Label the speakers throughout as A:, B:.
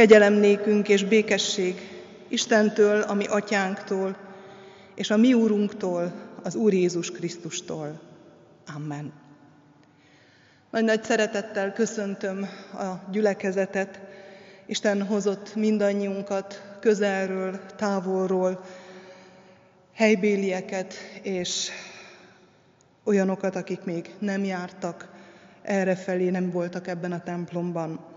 A: Kegyelem nékünk és békesség Istentől, a mi atyánktól, és a mi úrunktól, az Úr Jézus Krisztustól. Amen. Nagy-nagy szeretettel köszöntöm a gyülekezetet. Isten hozott mindannyiunkat közelről, távolról, helybélieket és olyanokat, akik még nem jártak errefelé, nem voltak ebben a templomban.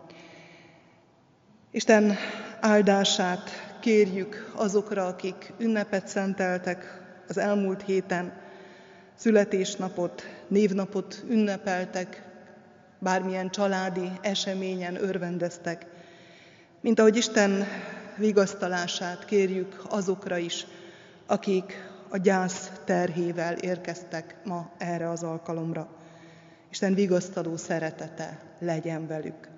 A: Isten áldását kérjük azokra, akik ünnepet szenteltek az elmúlt héten, születésnapot, névnapot ünnepeltek, bármilyen családi eseményen örvendeztek, mint ahogy Isten vigasztalását kérjük azokra is, akik a gyász terhével érkeztek ma erre az alkalomra. Isten vigasztaló szeretete legyen velük.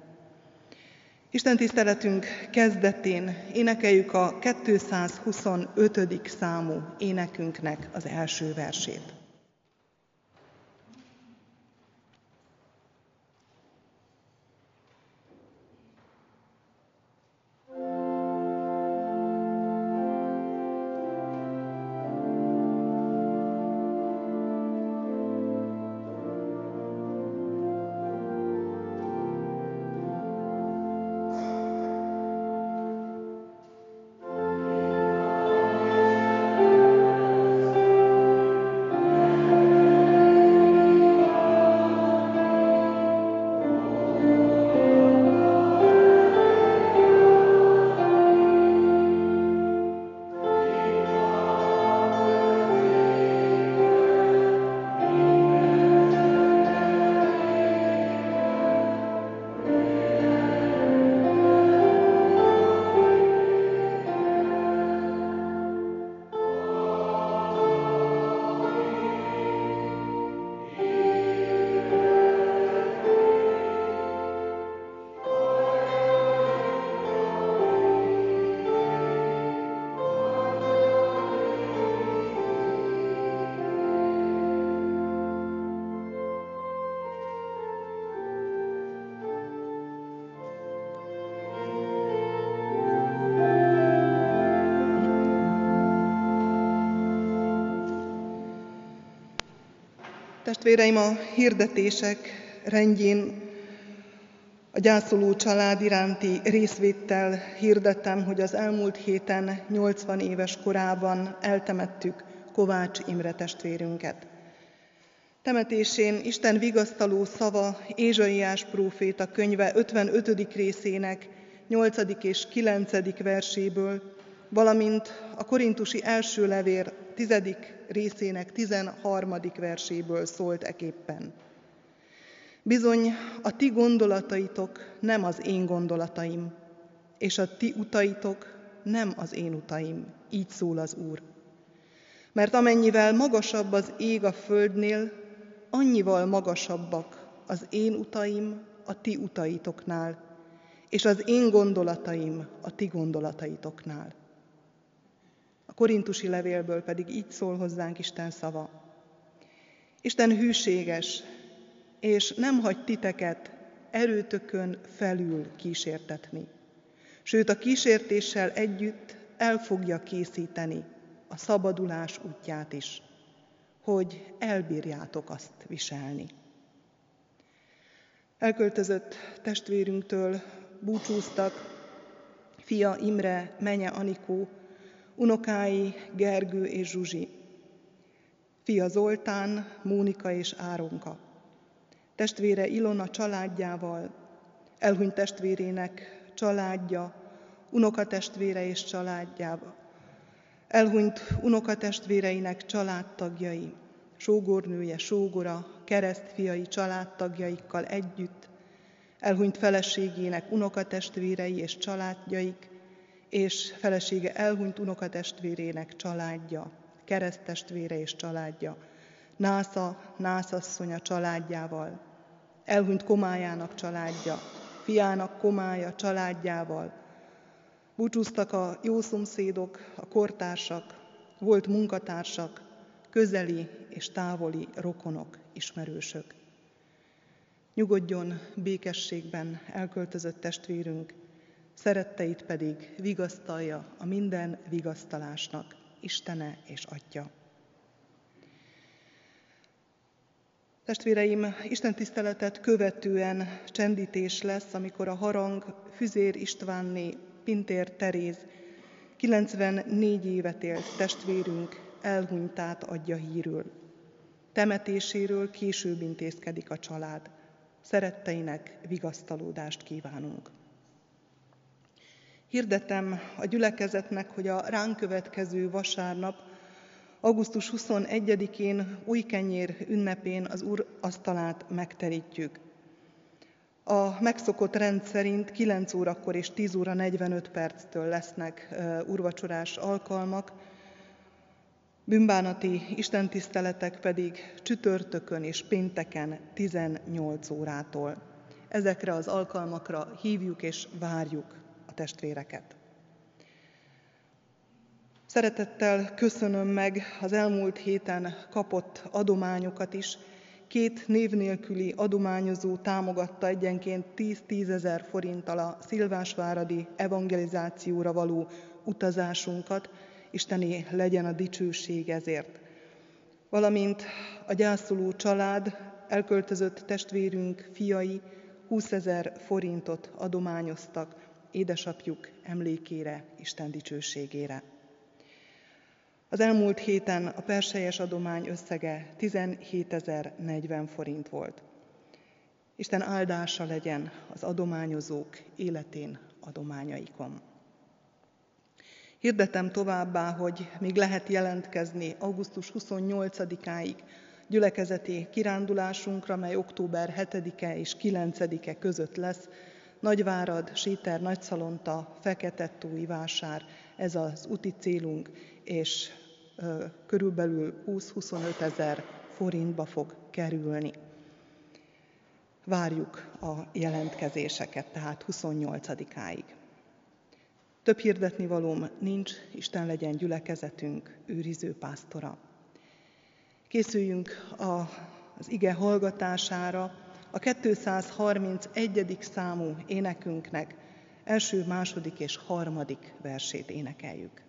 A: Isten tiszteletünk kezdetén énekeljük a 225. számú énekünknek az első versét. Testvéreim, a hirdetések rendjén a gyászoló család iránti részvéttel hirdettem, hogy az elmúlt héten 80 éves korában eltemettük Kovács Imre testvérünket. Temetésén Isten vigasztaló szava Ézsaiás próféta könyve 55. részének 8. és 9. verséből, valamint a korintusi első levér 10 részének 13. verséből szólt eképpen. Bizony, a ti gondolataitok nem az én gondolataim, és a ti utaitok nem az én utaim, így szól az Úr. Mert amennyivel magasabb az ég a földnél, annyival magasabbak az én utaim a ti utaitoknál, és az én gondolataim a ti gondolataitoknál. Korintusi levélből pedig így szól hozzánk Isten szava. Isten hűséges, és nem hagy titeket erőtökön felül kísértetni. Sőt, a kísértéssel együtt el fogja készíteni a szabadulás útját is, hogy elbírjátok azt viselni. Elköltözött testvérünktől búcsúztak fia Imre, menye Anikó, unokái Gergő és Zsuzsi, fia Zoltán, Mónika és Áronka, testvére Ilona családjával, elhunyt testvérének családja, unokatestvére és családjába, elhunyt unokatestvéreinek családtagjai, sógornője, sógora, keresztfiai családtagjaikkal együtt, elhunyt feleségének unokatestvérei és családjaik, és felesége elhunyt unokatestvérének családja, keresztestvére és családja, Násza, Nászasszonya családjával, elhunyt komájának családja, fiának komája családjával, búcsúztak a jó szomszédok, a kortársak, volt munkatársak, közeli és távoli rokonok, ismerősök. Nyugodjon békességben elköltözött testvérünk, szeretteit pedig vigasztalja a minden vigasztalásnak, Istene és Atya. Testvéreim, Isten tiszteletet követően csendítés lesz, amikor a harang Füzér Istvánné, Pintér Teréz, 94 évet élt testvérünk elhunytát adja hírül. Temetéséről később intézkedik a család. Szeretteinek vigasztalódást kívánunk. Hirdetem a gyülekezetnek, hogy a ránk következő vasárnap, augusztus 21-én újkenyér ünnepén az Úr asztalát megterítjük. A megszokott rend szerint 9 órakor és 10 óra 45 perctől lesznek urvacsorás alkalmak, bűnbánati istentiszteletek pedig csütörtökön és pénteken 18 órától. Ezekre az alkalmakra hívjuk és várjuk testvéreket. Szeretettel köszönöm meg az elmúlt héten kapott adományokat is, Két név nélküli adományozó támogatta egyenként 10-10 ezer forinttal a szilvásváradi evangelizációra való utazásunkat, Istené legyen a dicsőség ezért. Valamint a gyászoló család, elköltözött testvérünk fiai 20 ezer forintot adományoztak édesapjuk emlékére, Isten dicsőségére. Az elmúlt héten a perselyes adomány összege 17.040 forint volt. Isten áldása legyen az adományozók életén adományaikon. Hirdetem továbbá, hogy még lehet jelentkezni augusztus 28-áig gyülekezeti kirándulásunkra, mely október 7-e és 9-e között lesz. Nagyvárad, Síter, Nagyszalonta, Feketettúi vásár, ez az úti célunk, és körülbelül 20-25 ezer forintba fog kerülni. Várjuk a jelentkezéseket, tehát 28-áig. Több hirdetni valóm nincs, Isten legyen gyülekezetünk, őriző pásztora. Készüljünk a, az ige hallgatására, a 231. számú énekünknek első, második és harmadik versét énekeljük.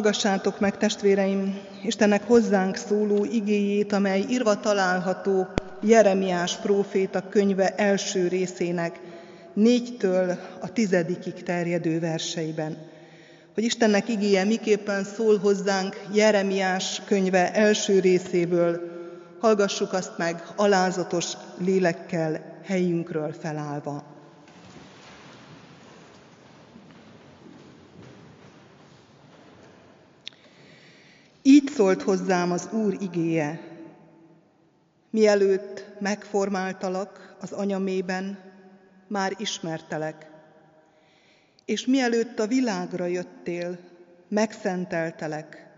A: Hallgassátok meg, testvéreim, Istennek hozzánk szóló igéjét, amely írva található Jeremiás próféta könyve első részének négytől a tizedikig terjedő verseiben. Hogy Istennek igéje miképpen szól hozzánk Jeremiás könyve első részéből, hallgassuk azt meg alázatos lélekkel helyünkről felállva. Így szólt hozzám az Úr igéje, mielőtt megformáltalak az anyamében, már ismertelek, és mielőtt a világra jöttél, megszenteltelek,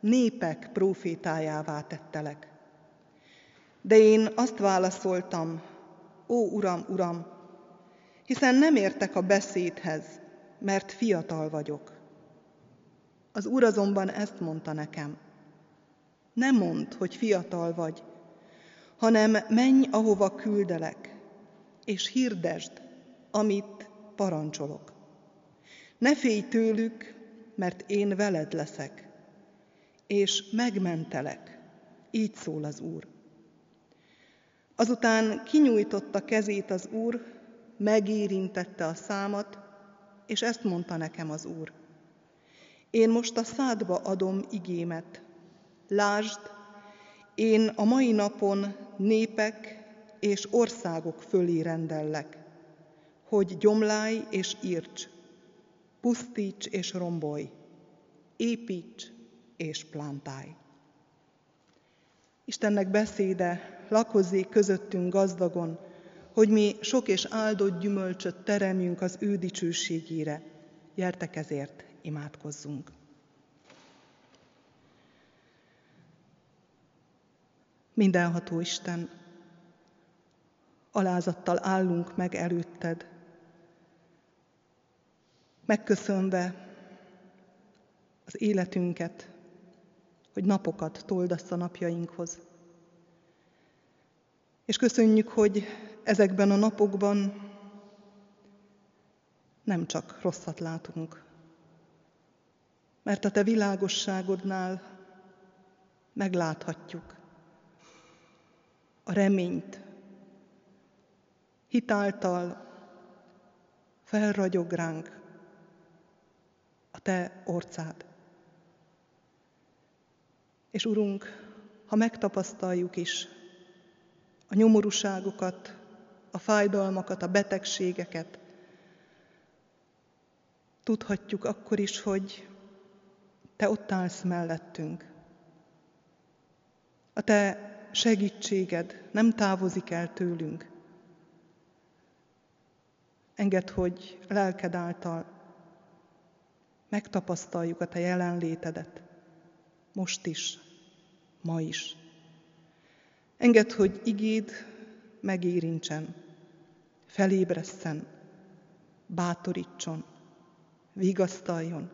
A: népek profétájává tettelek. De én azt válaszoltam, ó Uram, Uram, hiszen nem értek a beszédhez, mert fiatal vagyok. Az Úr azonban ezt mondta nekem. Nem mondd, hogy fiatal vagy, hanem menj, ahova küldelek, és hirdesd, amit parancsolok. Ne félj tőlük, mert én veled leszek, és megmentelek, így szól az Úr. Azután kinyújtotta kezét az Úr, megérintette a számat, és ezt mondta nekem az Úr. Én most a szádba adom igémet. Lásd, én a mai napon népek és országok fölé rendellek, hogy gyomlálj és írts, pusztíts és rombolj, építs és plántálj. Istennek beszéde lakozzék közöttünk gazdagon, hogy mi sok és áldott gyümölcsöt teremjünk az ő dicsőségére. Gyertek ezért, imádkozzunk. Mindenható Isten, alázattal állunk meg előtted, megköszönve az életünket, hogy napokat toldasz a napjainkhoz. És köszönjük, hogy ezekben a napokban nem csak rosszat látunk, mert a te világosságodnál megláthatjuk a reményt, hitáltal felragyog ránk a te orcád. És Urunk, ha megtapasztaljuk is a nyomorúságokat, a fájdalmakat, a betegségeket, tudhatjuk akkor is, hogy te ott állsz mellettünk. A te segítséged nem távozik el tőlünk. Engedd, hogy lelked által megtapasztaljuk a te jelenlétedet, most is, ma is. Engedd, hogy igéd megérintsen, felébresszen, bátorítson, vigasztaljon,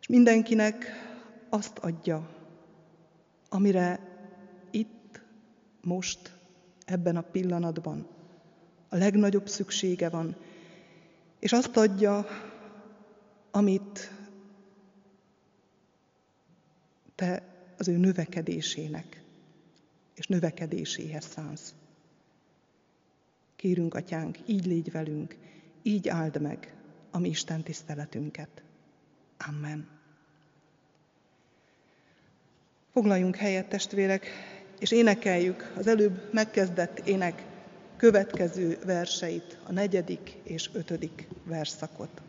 A: és mindenkinek azt adja, amire most, ebben a pillanatban a legnagyobb szüksége van, és azt adja, amit te az ő növekedésének és növekedéséhez szánsz. Kérünk, Atyánk, így légy velünk, így áld meg a mi Isten tiszteletünket. Amen. Foglaljunk helyet, testvérek, és énekeljük az előbb megkezdett ének következő verseit, a negyedik és ötödik verszakot.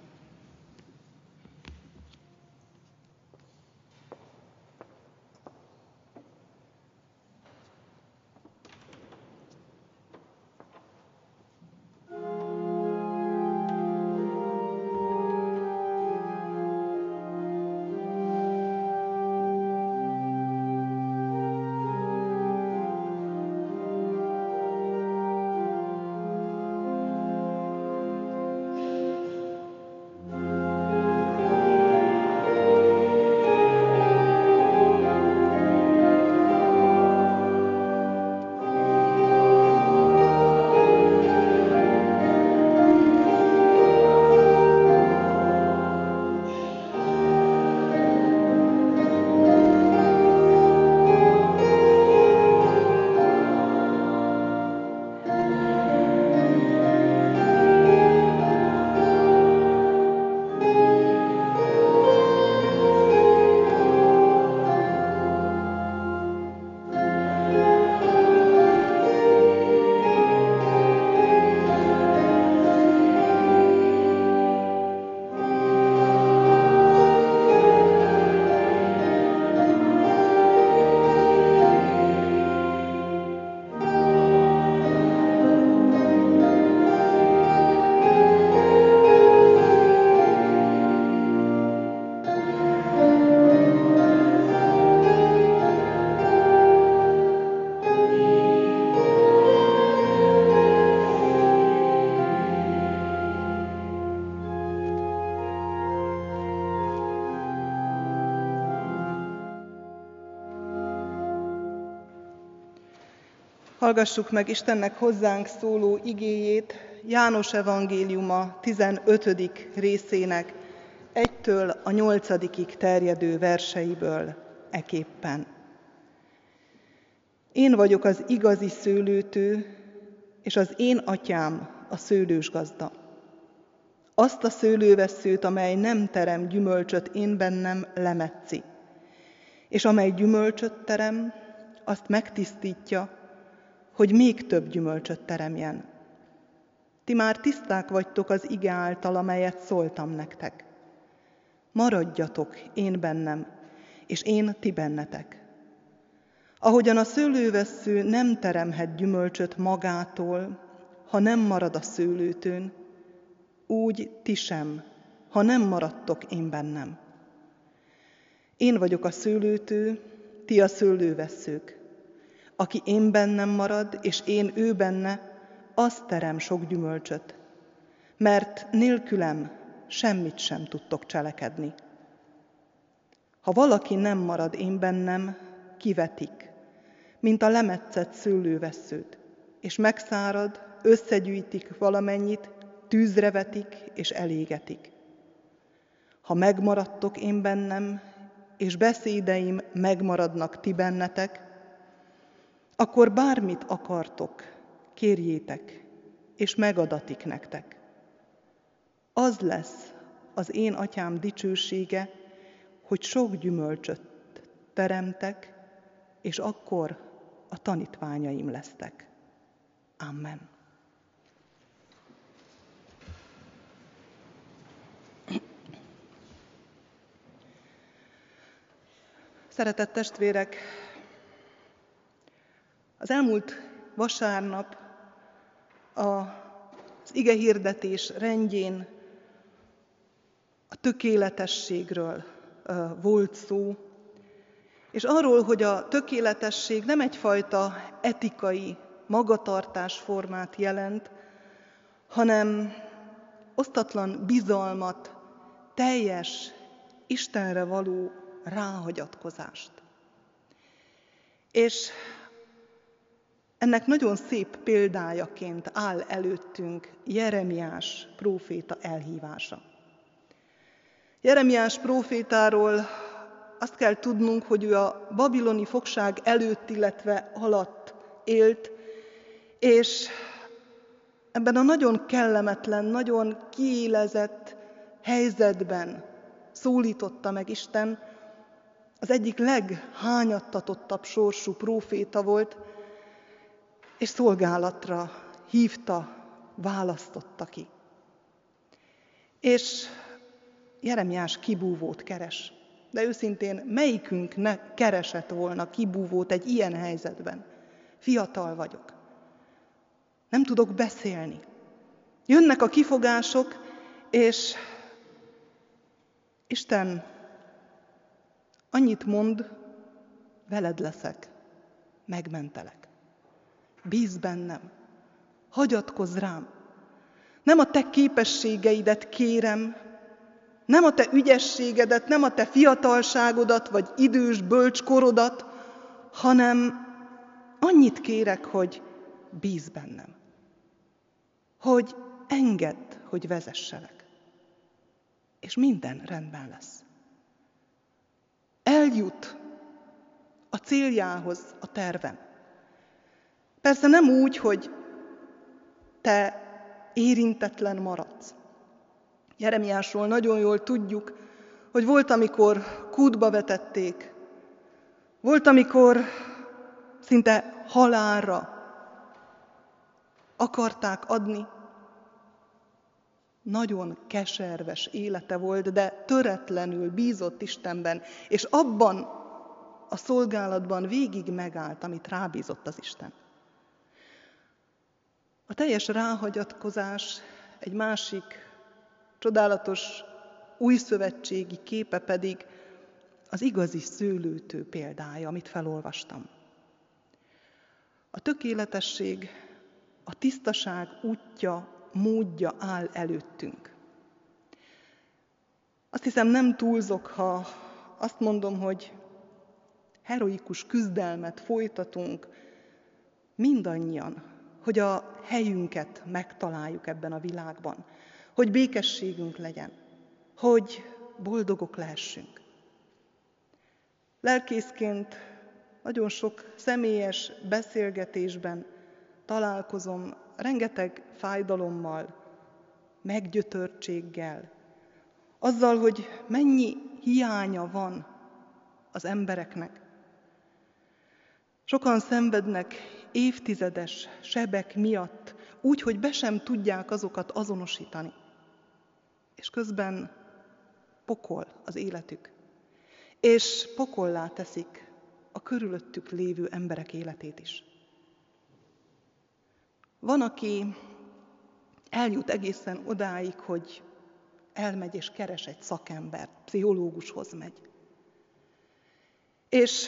A: Hallgassuk meg Istennek hozzánk szóló igéjét, János evangéliuma 15. részének egytől a nyolcadikig terjedő verseiből eképpen. Én vagyok az igazi szőlőtő, és az én atyám a szőlős gazda. Azt a szőlőveszőt, amely nem terem gyümölcsöt én bennem, lemetszi, és amely gyümölcsöt terem, azt megtisztítja, hogy még több gyümölcsöt teremjen. Ti már tiszták vagytok az ige által, amelyet szóltam nektek. Maradjatok én bennem, és én ti bennetek. Ahogyan a szőlővesző nem teremhet gyümölcsöt magától, ha nem marad a szőlőtőn, úgy ti sem, ha nem maradtok én bennem. Én vagyok a szőlőtő, ti a szőlőveszők. Aki én bennem marad, és én ő benne, az terem sok gyümölcsöt, mert nélkülem semmit sem tudtok cselekedni. Ha valaki nem marad én bennem, kivetik, mint a lemetszett szőlőveszőt, és megszárad, összegyűjtik valamennyit, tűzre vetik és elégetik. Ha megmaradtok én bennem, és beszédeim megmaradnak ti bennetek, akkor bármit akartok, kérjétek, és megadatik nektek. Az lesz az én atyám dicsősége, hogy sok gyümölcsöt teremtek, és akkor a tanítványaim lesztek. Amen. Szeretett testvérek, az elmúlt vasárnap az ige hirdetés rendjén a tökéletességről volt szó, és arról, hogy a tökéletesség nem egyfajta etikai magatartásformát jelent, hanem osztatlan bizalmat, teljes Istenre való ráhagyatkozást. És ennek nagyon szép példájaként áll előttünk Jeremiás próféta elhívása. Jeremiás prófétáról azt kell tudnunk, hogy ő a babiloni fogság előtt, illetve alatt élt, és ebben a nagyon kellemetlen, nagyon kiélezett helyzetben szólította meg Isten, az egyik leghányattatottabb sorsú próféta volt, és szolgálatra hívta, választotta ki. És Jeremiás kibúvót keres. De őszintén, melyikünk ne keresett volna kibúvót egy ilyen helyzetben? Fiatal vagyok. Nem tudok beszélni. Jönnek a kifogások, és Isten annyit mond, veled leszek, megmentelek. Bíz bennem, hagyatkozz rám. Nem a te képességeidet kérem, nem a te ügyességedet, nem a te fiatalságodat, vagy idős bölcskorodat, hanem annyit kérek, hogy bíz bennem. Hogy engedd, hogy vezesselek. És minden rendben lesz. Eljut a céljához a tervem. Persze nem úgy, hogy te érintetlen maradsz. Jeremiásról nagyon jól tudjuk, hogy volt, amikor kútba vetették, volt, amikor szinte halálra akarták adni. Nagyon keserves élete volt, de töretlenül bízott Istenben, és abban a szolgálatban végig megállt, amit rábízott az Isten. A teljes ráhagyatkozás egy másik csodálatos újszövetségi képe pedig az igazi szőlőtő példája, amit felolvastam. A tökéletesség, a tisztaság útja, módja áll előttünk. Azt hiszem nem túlzok, ha azt mondom, hogy heroikus küzdelmet folytatunk mindannyian, hogy a helyünket megtaláljuk ebben a világban, hogy békességünk legyen, hogy boldogok lehessünk. Lelkészként nagyon sok személyes beszélgetésben találkozom rengeteg fájdalommal, meggyötörtséggel, azzal, hogy mennyi hiánya van az embereknek. Sokan szenvednek évtizedes sebek miatt, úgy, hogy be sem tudják azokat azonosítani. És közben pokol az életük. És pokollá teszik a körülöttük lévő emberek életét is. Van, aki eljut egészen odáig, hogy elmegy és keres egy szakembert, pszichológushoz megy. És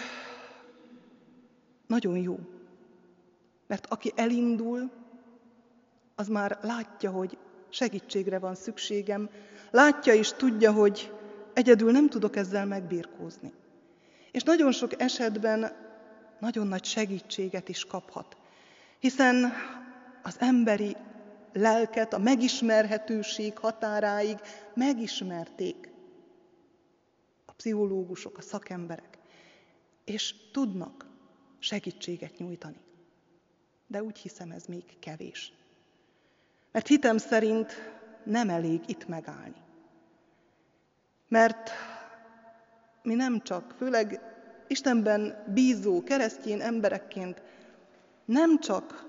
A: nagyon jó, mert aki elindul, az már látja, hogy segítségre van szükségem, látja és tudja, hogy egyedül nem tudok ezzel megbírkózni. És nagyon sok esetben nagyon nagy segítséget is kaphat, hiszen az emberi lelket a megismerhetőség határáig megismerték a pszichológusok, a szakemberek, és tudnak segítséget nyújtani. De úgy hiszem, ez még kevés. Mert hitem szerint nem elég itt megállni. Mert mi nem csak, főleg Istenben bízó keresztény emberekként nem csak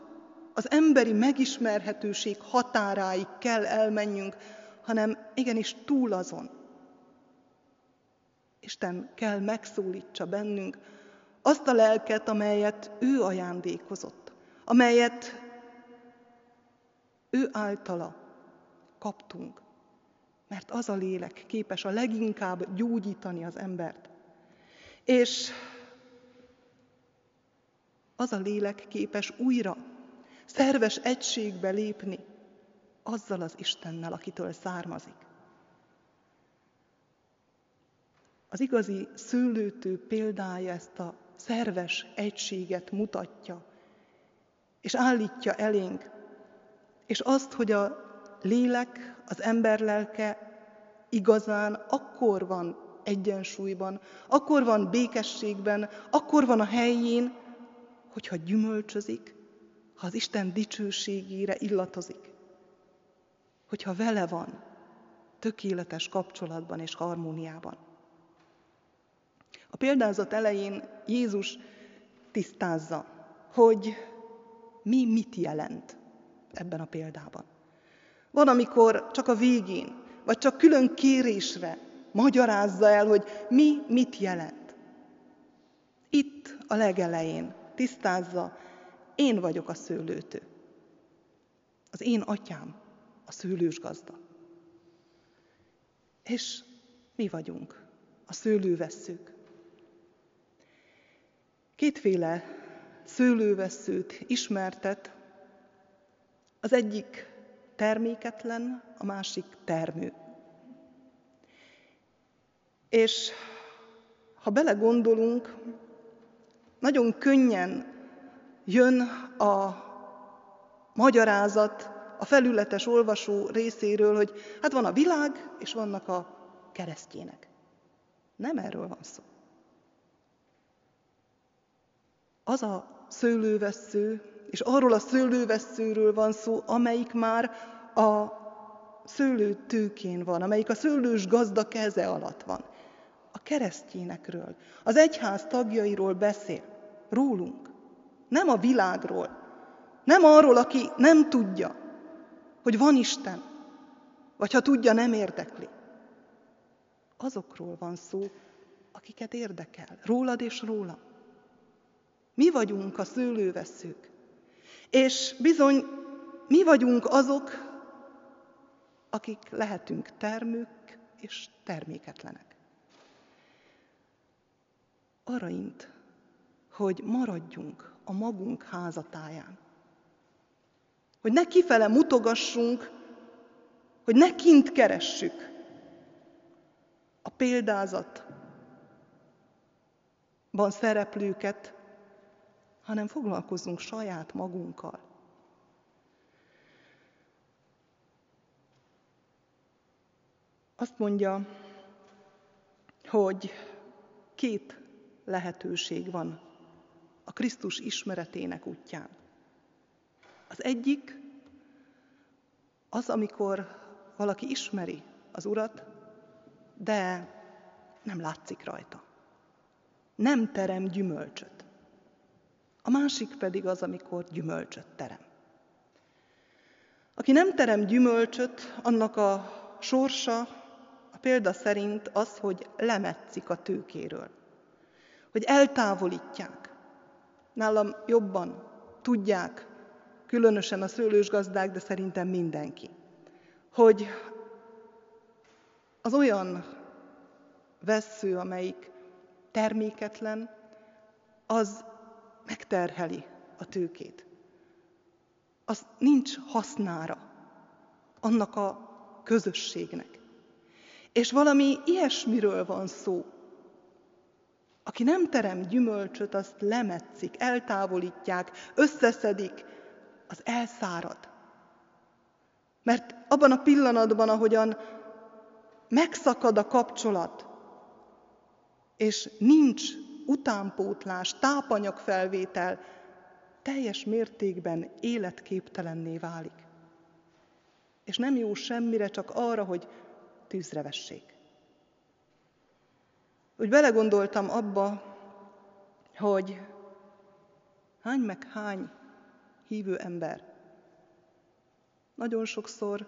A: az emberi megismerhetőség határáig kell elmenjünk, hanem igenis túl azon. Isten kell megszólítsa bennünk azt a lelket, amelyet ő ajándékozott, amelyet ő általa kaptunk, mert az a lélek képes a leginkább gyógyítani az embert. És az a lélek képes újra szerves egységbe lépni azzal az Istennel, akitől származik. Az igazi szőlőtő példája ezt a szerves egységet mutatja, és állítja elénk, és azt, hogy a lélek, az ember lelke igazán akkor van egyensúlyban, akkor van békességben, akkor van a helyén, hogyha gyümölcsözik, ha az Isten dicsőségére illatozik, hogyha vele van, tökéletes kapcsolatban és harmóniában. A példázat elején Jézus tisztázza, hogy mi mit jelent ebben a példában. Van, amikor csak a végén, vagy csak külön kérésre magyarázza el, hogy mi mit jelent. Itt a legelején tisztázza, én vagyok a szőlőtő. Az én atyám a szőlős gazda. És mi vagyunk a szőlővesszők. Kétféle szőlőveszőt ismertet, az egyik terméketlen, a másik termő. És ha belegondolunk, nagyon könnyen jön a magyarázat a felületes olvasó részéről, hogy hát van a világ, és vannak a keresztjének. Nem erről van szó. Az a szőlővesző, és arról a szőlőveszőről van szó, amelyik már a szőlőtőkén van, amelyik a szőlős gazda keze alatt van. A keresztjénekről, az egyház tagjairól beszél, rólunk. Nem a világról. Nem arról, aki nem tudja, hogy van Isten, vagy ha tudja, nem érdekli. Azokról van szó, akiket érdekel. Rólad és róla. Mi vagyunk a szőlőveszők. És bizony, mi vagyunk azok, akik lehetünk termők és terméketlenek. Arra int, hogy maradjunk a magunk házatáján. Hogy ne kifele mutogassunk, hogy ne kint keressük a példázatban szereplőket, hanem foglalkozzunk saját magunkkal. Azt mondja, hogy két lehetőség van a Krisztus ismeretének útján. Az egyik az, amikor valaki ismeri az Urat, de nem látszik rajta. Nem terem gyümölcsöt. A másik pedig az, amikor gyümölcsöt terem. Aki nem terem gyümölcsöt, annak a sorsa a példa szerint az, hogy lemetszik a tőkéről, hogy eltávolítják. Nálam jobban tudják, különösen a szőlős gazdák, de szerintem mindenki, hogy az olyan vessző, amelyik terméketlen, az megterheli a tőkét. Az nincs hasznára annak a közösségnek. És valami ilyesmiről van szó. Aki nem terem gyümölcsöt, azt lemetszik, eltávolítják, összeszedik, az elszárad. Mert abban a pillanatban, ahogyan megszakad a kapcsolat, és nincs utánpótlás, tápanyagfelvétel, teljes mértékben életképtelenné válik. És nem jó semmire, csak arra, hogy tűzre vessék. Úgy belegondoltam abba, hogy hány meg hány hívő ember, nagyon sokszor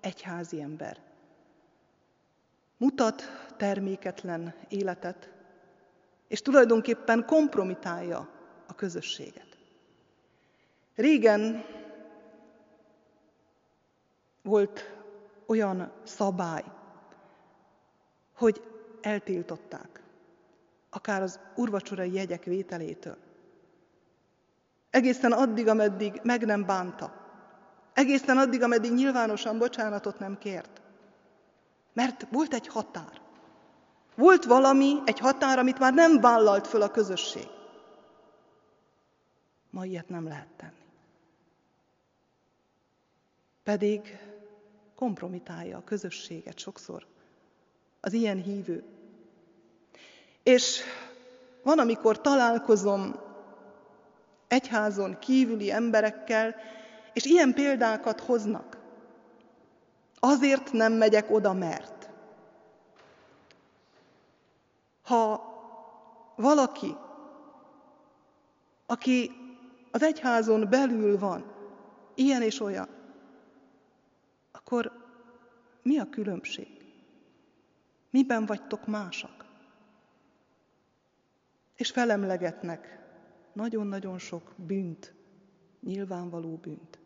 A: egyházi ember, mutat terméketlen életet, és tulajdonképpen kompromitálja a közösséget. Régen volt olyan szabály, hogy eltiltották, akár az urvacsorai jegyek vételétől. Egészen addig, ameddig meg nem bánta. Egészen addig, ameddig nyilvánosan bocsánatot nem kért. Mert volt egy határ. Volt valami, egy határ, amit már nem vállalt föl a közösség. Ma ilyet nem lehet tenni. Pedig kompromitálja a közösséget sokszor az ilyen hívő. És van, amikor találkozom egyházon kívüli emberekkel, és ilyen példákat hoznak. Azért nem megyek oda, mert. Ha valaki, aki az egyházon belül van, ilyen és olyan, akkor mi a különbség? Miben vagytok másak? És felemlegetnek nagyon-nagyon sok bűnt, nyilvánvaló bűnt.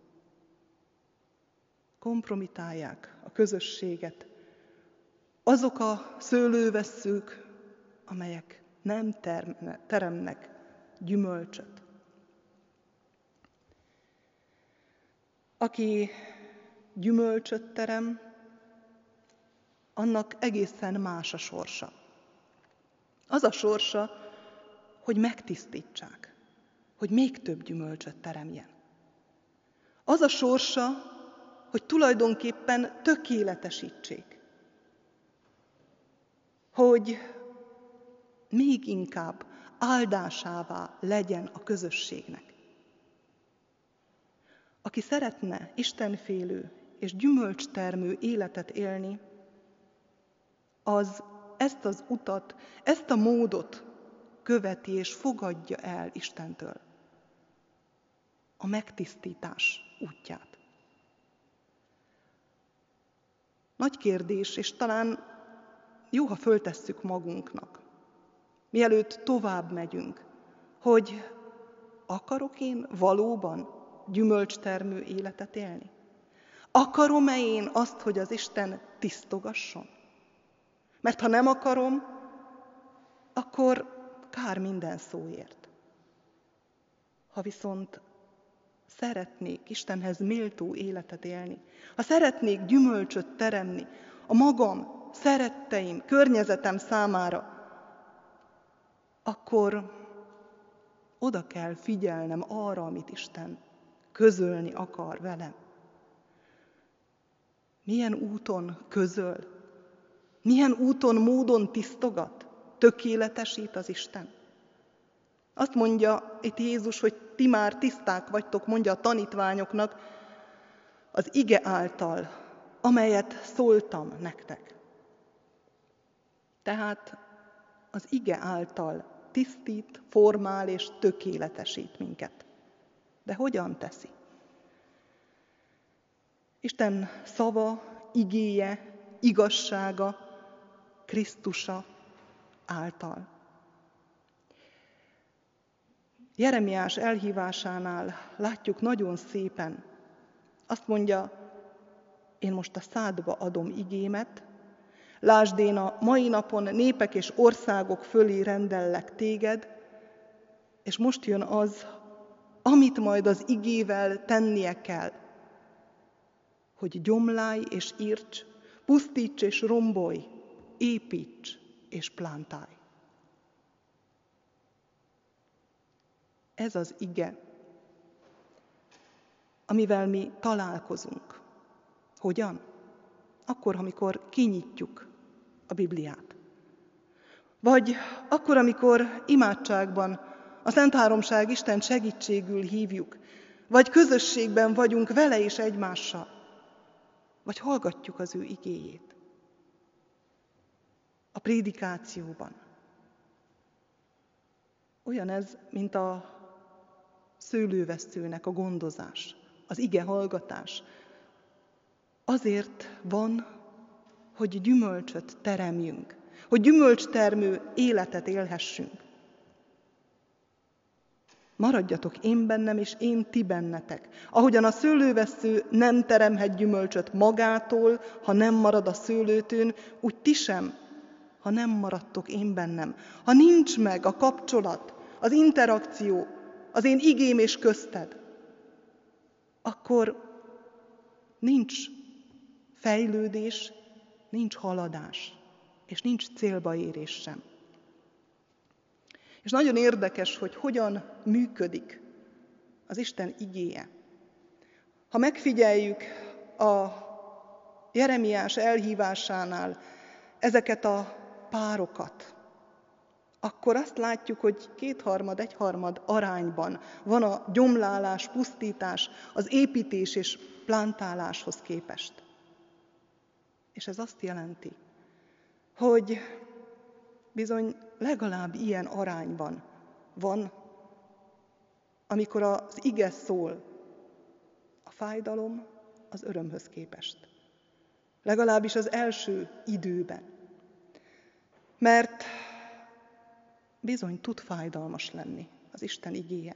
A: Kompromitálják a közösséget. Azok a szőlővesszők, amelyek nem teremnek gyümölcsöt. Aki gyümölcsöt terem, annak egészen más a sorsa. Az a sorsa, hogy megtisztítsák, hogy még több gyümölcsöt teremjen. Az a sorsa, hogy tulajdonképpen tökéletesítsék, hogy még inkább áldásává legyen a közösségnek. Aki szeretne istenfélő és gyümölcstermő életet élni, az ezt az utat, ezt a módot követi és fogadja el Istentől. A megtisztítás útját. Nagy kérdés, és talán jó, ha föltesszük magunknak, mielőtt tovább megyünk, hogy akarok én valóban gyümölcstermő életet élni? Akarom-e én azt, hogy az Isten tisztogasson? Mert ha nem akarom, akkor kár minden szóért. Ha viszont szeretnék Istenhez méltó életet élni, ha szeretnék gyümölcsöt teremni a magam, szeretteim, környezetem számára, akkor oda kell figyelnem arra, amit Isten közölni akar velem. Milyen úton közöl, milyen úton, módon tisztogat, tökéletesít az Isten. Azt mondja itt Jézus, hogy ti már tiszták vagytok, mondja a tanítványoknak, az ige által, amelyet szóltam nektek. Tehát az ige által tisztít, formál és tökéletesít minket. De hogyan teszi? Isten szava, igéje, igazsága, Krisztusa által. Jeremiás elhívásánál látjuk nagyon szépen, azt mondja, én most a szádba adom igémet, lásd én a mai napon népek és országok fölé rendellek téged, és most jön az, amit majd az igével tennie kell, hogy gyomlálj és írts, pusztíts és rombolj, építs és plántálj. Ez az ige, amivel mi találkozunk. Hogyan? Akkor, amikor kinyitjuk a Bibliát. Vagy akkor, amikor imádságban a Szent Háromság Isten segítségül hívjuk, vagy közösségben vagyunk vele és egymással, vagy hallgatjuk az ő igéjét. A prédikációban. Olyan ez, mint a szőlővesztőnek a gondozás, az ige hallgatás. Azért van, hogy gyümölcsöt teremjünk, hogy gyümölcstermő életet élhessünk. Maradjatok én bennem, és én ti bennetek. Ahogyan a szőlővesző nem teremhet gyümölcsöt magától, ha nem marad a szőlőtőn, úgy ti sem, ha nem maradtok én bennem. Ha nincs meg a kapcsolat, az interakció, az én igém és közted, akkor nincs fejlődés, nincs haladás, és nincs célba érés sem. És nagyon érdekes, hogy hogyan működik az Isten igéje. Ha megfigyeljük a Jeremiás elhívásánál ezeket a párokat, akkor azt látjuk, hogy kétharmad, egyharmad arányban van a gyomlálás, pusztítás, az építés és plántáláshoz képest. És ez azt jelenti, hogy bizony legalább ilyen arányban van, amikor az ige szól a fájdalom az örömhöz képest. Legalábbis az első időben. Mert bizony tud fájdalmas lenni az Isten igéje.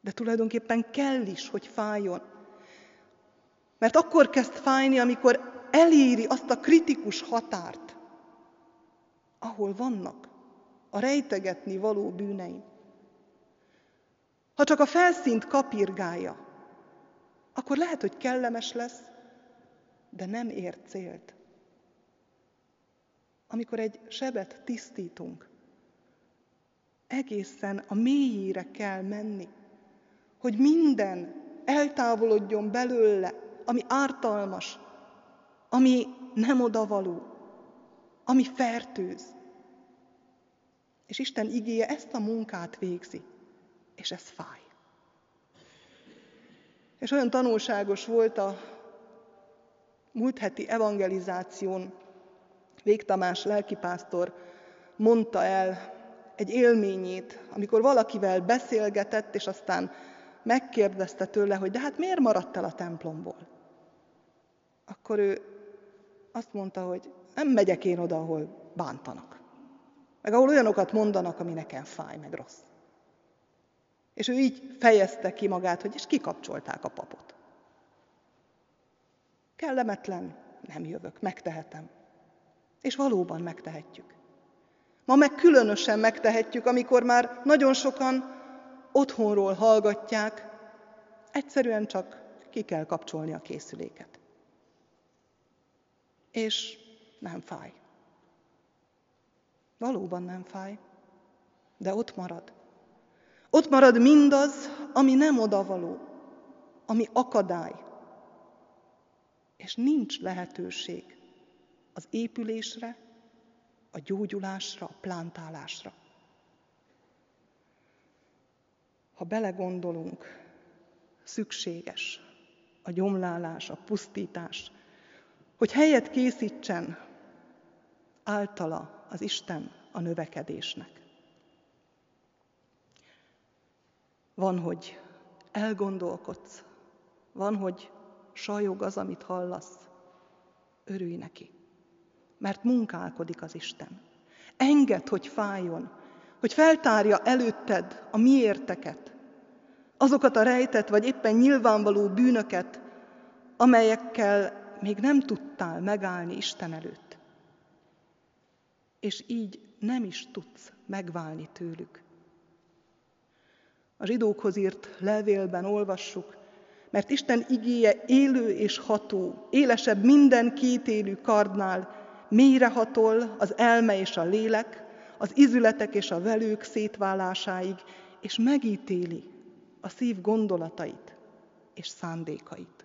A: De tulajdonképpen kell is, hogy fájjon. Mert akkor kezd fájni, amikor eléri azt a kritikus határt, ahol vannak a rejtegetni való bűneim. Ha csak a felszínt kapirgálja, akkor lehet, hogy kellemes lesz, de nem ér célt. Amikor egy sebet tisztítunk, egészen a mélyére kell menni, hogy minden eltávolodjon belőle, ami ártalmas, ami nem odavaló, ami fertőz. És Isten igéje ezt a munkát végzi, és ez fáj. És olyan tanulságos volt a múlt heti evangelizáción, Vég lelkipásztor mondta el egy élményét, amikor valakivel beszélgetett, és aztán megkérdezte tőle, hogy de hát miért maradt el a templomból? Akkor ő azt mondta, hogy nem megyek én oda, ahol bántanak. Meg ahol olyanokat mondanak, ami nekem fáj, meg rossz. És ő így fejezte ki magát, hogy és kikapcsolták a papot. Kellemetlen, nem jövök, megtehetem. És valóban megtehetjük. Ma meg különösen megtehetjük, amikor már nagyon sokan otthonról hallgatják, egyszerűen csak ki kell kapcsolni a készüléket. És nem fáj. Valóban nem fáj, de ott marad. Ott marad mindaz, ami nem odavaló, ami akadály. És nincs lehetőség az épülésre, a gyógyulásra, a plántálásra. Ha belegondolunk, szükséges a gyomlálás, a pusztítás, hogy helyet készítsen általa az Isten a növekedésnek. Van, hogy elgondolkodsz, van, hogy sajog az, amit hallasz, örülj neki, mert munkálkodik az Isten. Engedd, hogy fájjon, hogy feltárja előtted a miérteket, azokat a rejtett vagy éppen nyilvánvaló bűnöket, amelyekkel még nem tudtál megállni Isten előtt. És így nem is tudsz megválni tőlük. A zsidókhoz írt levélben olvassuk, mert Isten igéje élő és ható, élesebb minden kétélű kardnál, mélyre hatol az elme és a lélek, az izületek és a velők szétválásáig, és megítéli a szív gondolatait és szándékait.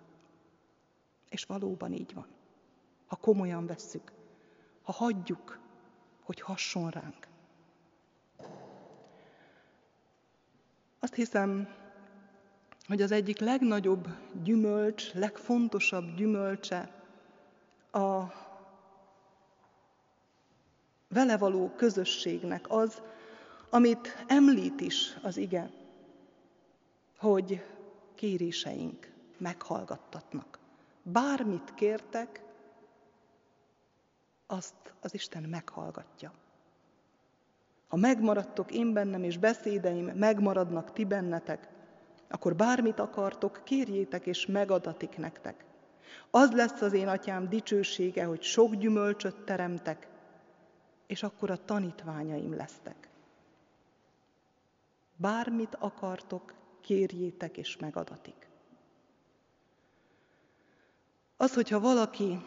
A: És valóban így van. Ha komolyan vesszük, ha hagyjuk, hogy hasson ránk. Azt hiszem, hogy az egyik legnagyobb gyümölcs, legfontosabb gyümölcse a vele való közösségnek az, amit említ is az ige, hogy kéréseink meghallgattatnak. Bármit kértek, azt az Isten meghallgatja. Ha megmaradtok én bennem, és beszédeim megmaradnak ti bennetek, akkor bármit akartok, kérjétek, és megadatik nektek. Az lesz az én atyám dicsősége, hogy sok gyümölcsöt teremtek, és akkor a tanítványaim lesztek. Bármit akartok, kérjétek, és megadatik. Az, hogyha valaki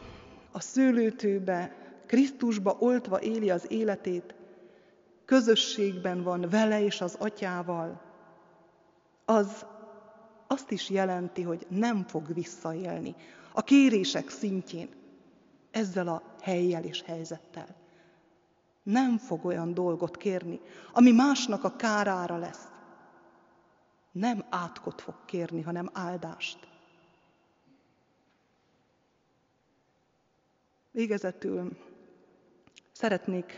A: a szőlőtőbe, Krisztusba oltva éli az életét, közösségben van vele és az atyával, az azt is jelenti, hogy nem fog visszaélni a kérések szintjén ezzel a helyjel és helyzettel. Nem fog olyan dolgot kérni, ami másnak a kárára lesz. Nem átkot fog kérni, hanem áldást. Végezetül szeretnék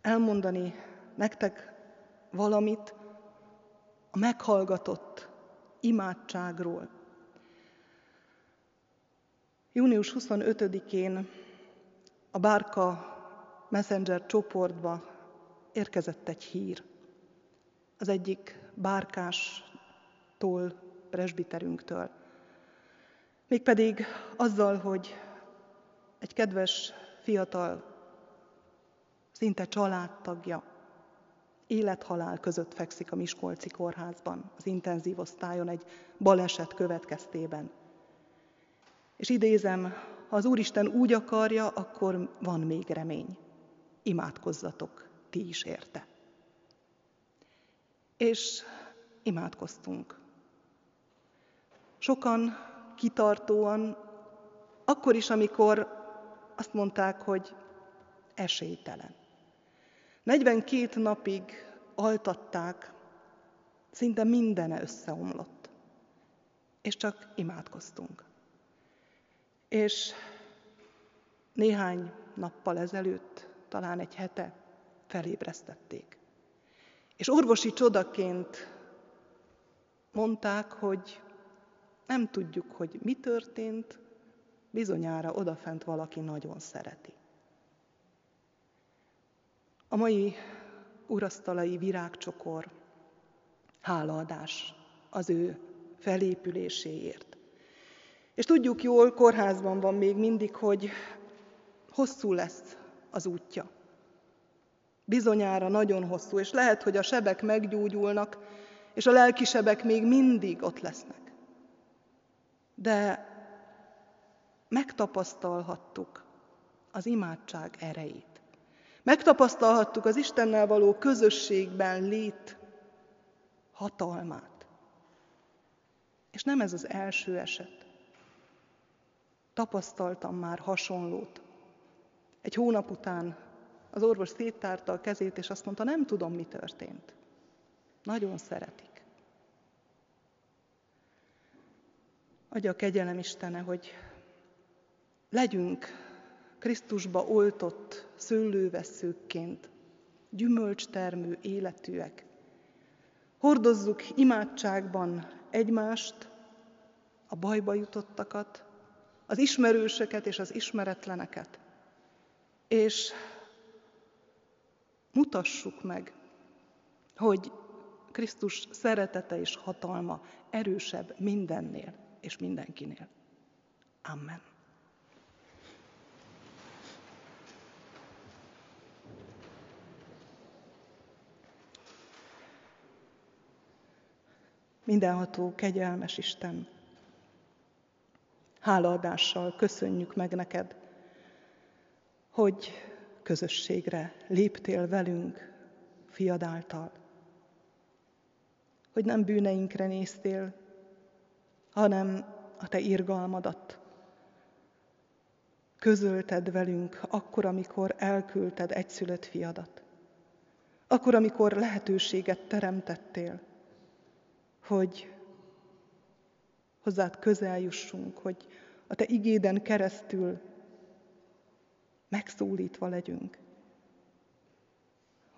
A: elmondani nektek valamit a meghallgatott imádságról. Június 25-én a Bárka Messenger csoportba érkezett egy hír. Az egyik bárkástól, presbiterünktől. Mégpedig azzal, hogy egy kedves fiatal, szinte családtagja élethalál között fekszik a Miskolci kórházban, az intenzív osztályon egy baleset következtében. És idézem, ha az Úristen úgy akarja, akkor van még remény. Imádkozzatok ti is érte. És imádkoztunk. Sokan kitartóan, akkor is, amikor azt mondták, hogy esélytelen. 42 napig altatták, szinte mindene összeomlott. És csak imádkoztunk. És néhány nappal ezelőtt, talán egy hete felébresztették. És orvosi csodaként mondták, hogy nem tudjuk, hogy mi történt, bizonyára odafent valaki nagyon szereti. A mai urasztalai virágcsokor hálaadás az ő felépüléséért. És tudjuk jól, kórházban van még mindig, hogy hosszú lesz az útja. Bizonyára nagyon hosszú, és lehet, hogy a sebek meggyógyulnak, és a lelki sebek még mindig ott lesznek. De megtapasztalhattuk az imádság erejét. Megtapasztalhattuk az Istennel való közösségben lét hatalmát. És nem ez az első eset. Tapasztaltam már hasonlót. Egy hónap után az orvos széttárta a kezét, és azt mondta, nem tudom, mi történt. Nagyon szeretik. Adja a kegyelem Istene, hogy legyünk Krisztusba oltott szőlőveszőkként, gyümölcstermő életűek. Hordozzuk imádságban egymást, a bajba jutottakat, az ismerősöket és az ismeretleneket, és mutassuk meg, hogy Krisztus szeretete és hatalma erősebb mindennél és mindenkinél. Amen. Mindenható, kegyelmes Isten, hálaadással köszönjük meg neked, hogy közösségre léptél velünk fiad által. Hogy nem bűneinkre néztél, hanem a te irgalmadat közölted velünk akkor, amikor elküldted egyszülött fiadat. Akkor, amikor lehetőséget teremtettél, hogy hozzád közel jussunk, hogy a te igéden keresztül megszólítva legyünk.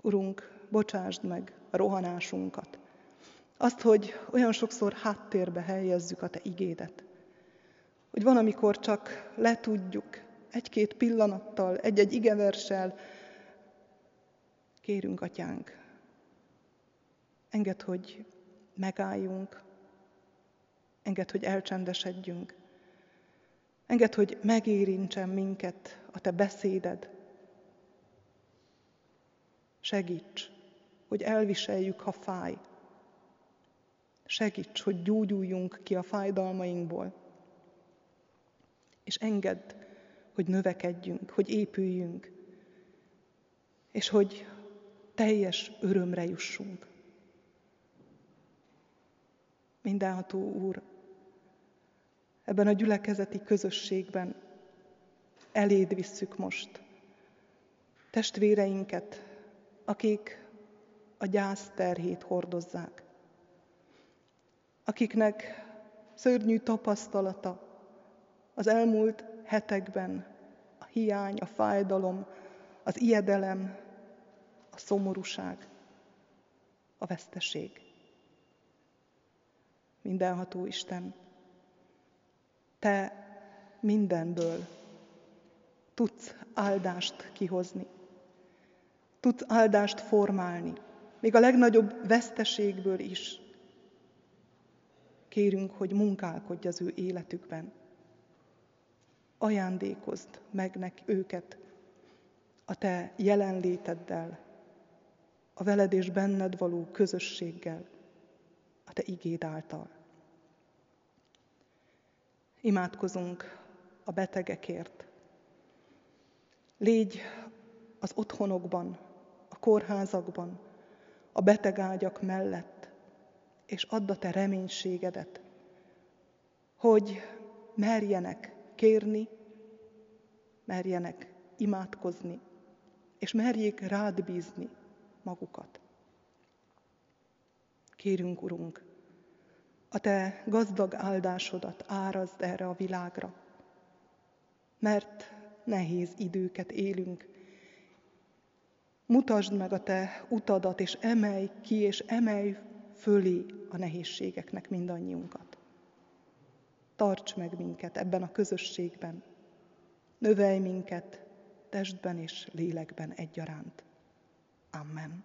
A: Urunk, bocsásd meg a rohanásunkat. Azt, hogy olyan sokszor háttérbe helyezzük a Te igédet. Hogy van, amikor csak letudjuk egy-két pillanattal, egy-egy igeverssel. Kérünk, Atyánk, enged, hogy megálljunk, enged, hogy elcsendesedjünk, enged, hogy megérintsen minket a Te beszéded. Segíts, hogy elviseljük, ha fáj. Segíts, hogy gyógyuljunk ki a fájdalmainkból. És engedd, hogy növekedjünk, hogy épüljünk, és hogy teljes örömre jussunk. Mindenható Úr, ebben a gyülekezeti közösségben eléd visszük most testvéreinket, akik a gyász terhét hordozzák, akiknek szörnyű tapasztalata az elmúlt hetekben a hiány, a fájdalom, az ijedelem, a szomorúság, a veszteség. Mindenható Isten, Te mindenből tudsz áldást kihozni, tudsz áldást formálni, még a legnagyobb veszteségből is. Kérünk, hogy munkálkodj az ő életükben. Ajándékozd meg nek őket a te jelenléteddel, a veled és benned való közösséggel, te igéd által. Imádkozunk a betegekért. Légy az otthonokban, a kórházakban, a betegágyak mellett, és add a te reménységedet, hogy merjenek kérni, merjenek imádkozni, és merjék rád bízni magukat. Kérünk, Urunk, a Te gazdag áldásodat árazd erre a világra, mert nehéz időket élünk. Mutasd meg a Te utadat, és emelj ki, és emelj fölé a nehézségeknek mindannyiunkat. Tarts meg minket ebben a közösségben, növelj minket testben és lélekben egyaránt. Amen.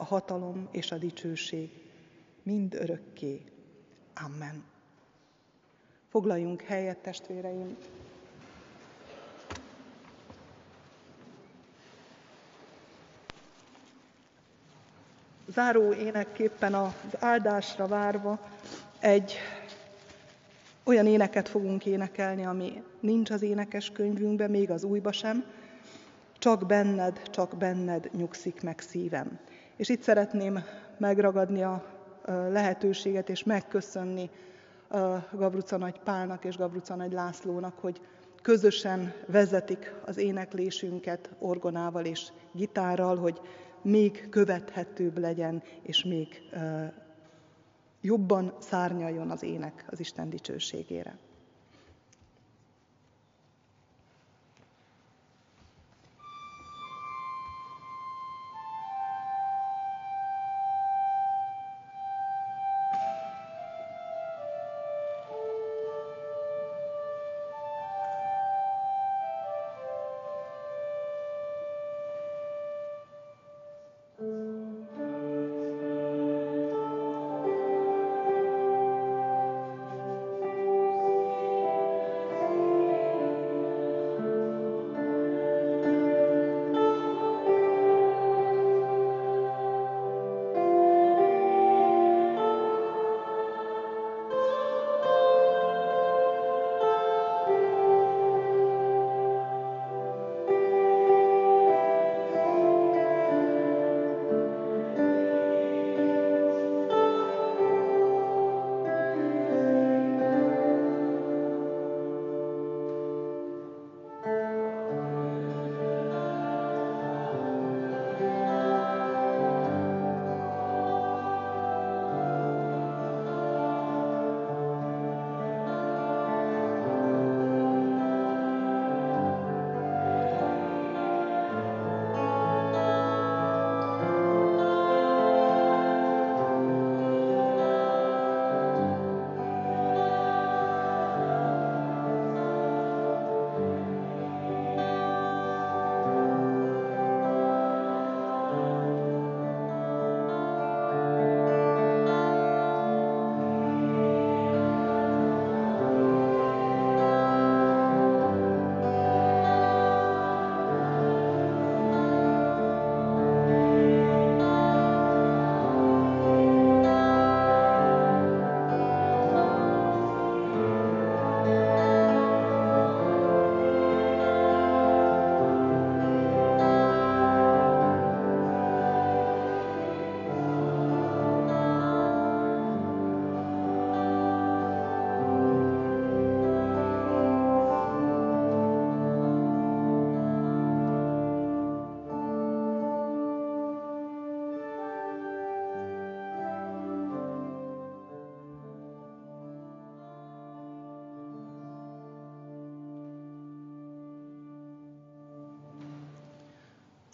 A: a hatalom és a dicsőség mind örökké. Amen. Foglaljunk helyet, testvéreim! Záró énekképpen az áldásra várva egy olyan éneket fogunk énekelni, ami nincs az énekes könyvünkben, még az újba sem. Csak benned, csak benned nyugszik meg szívem. És itt szeretném megragadni a lehetőséget és megköszönni Gabruca Nagy Pálnak és Gabruca Nagy Lászlónak, hogy közösen vezetik az éneklésünket orgonával és gitárral, hogy még követhetőbb legyen, és még jobban szárnyaljon az ének az Isten dicsőségére.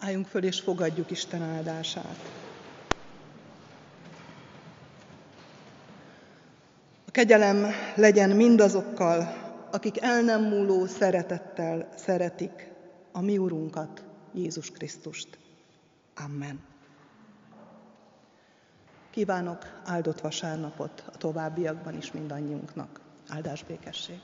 A: Álljunk föl és fogadjuk Isten áldását. A kegyelem legyen mindazokkal, akik el nem múló szeretettel szeretik a mi Urunkat, Jézus Krisztust. Amen. Kívánok áldott vasárnapot a továbbiakban is mindannyiunknak. Áldás békesség!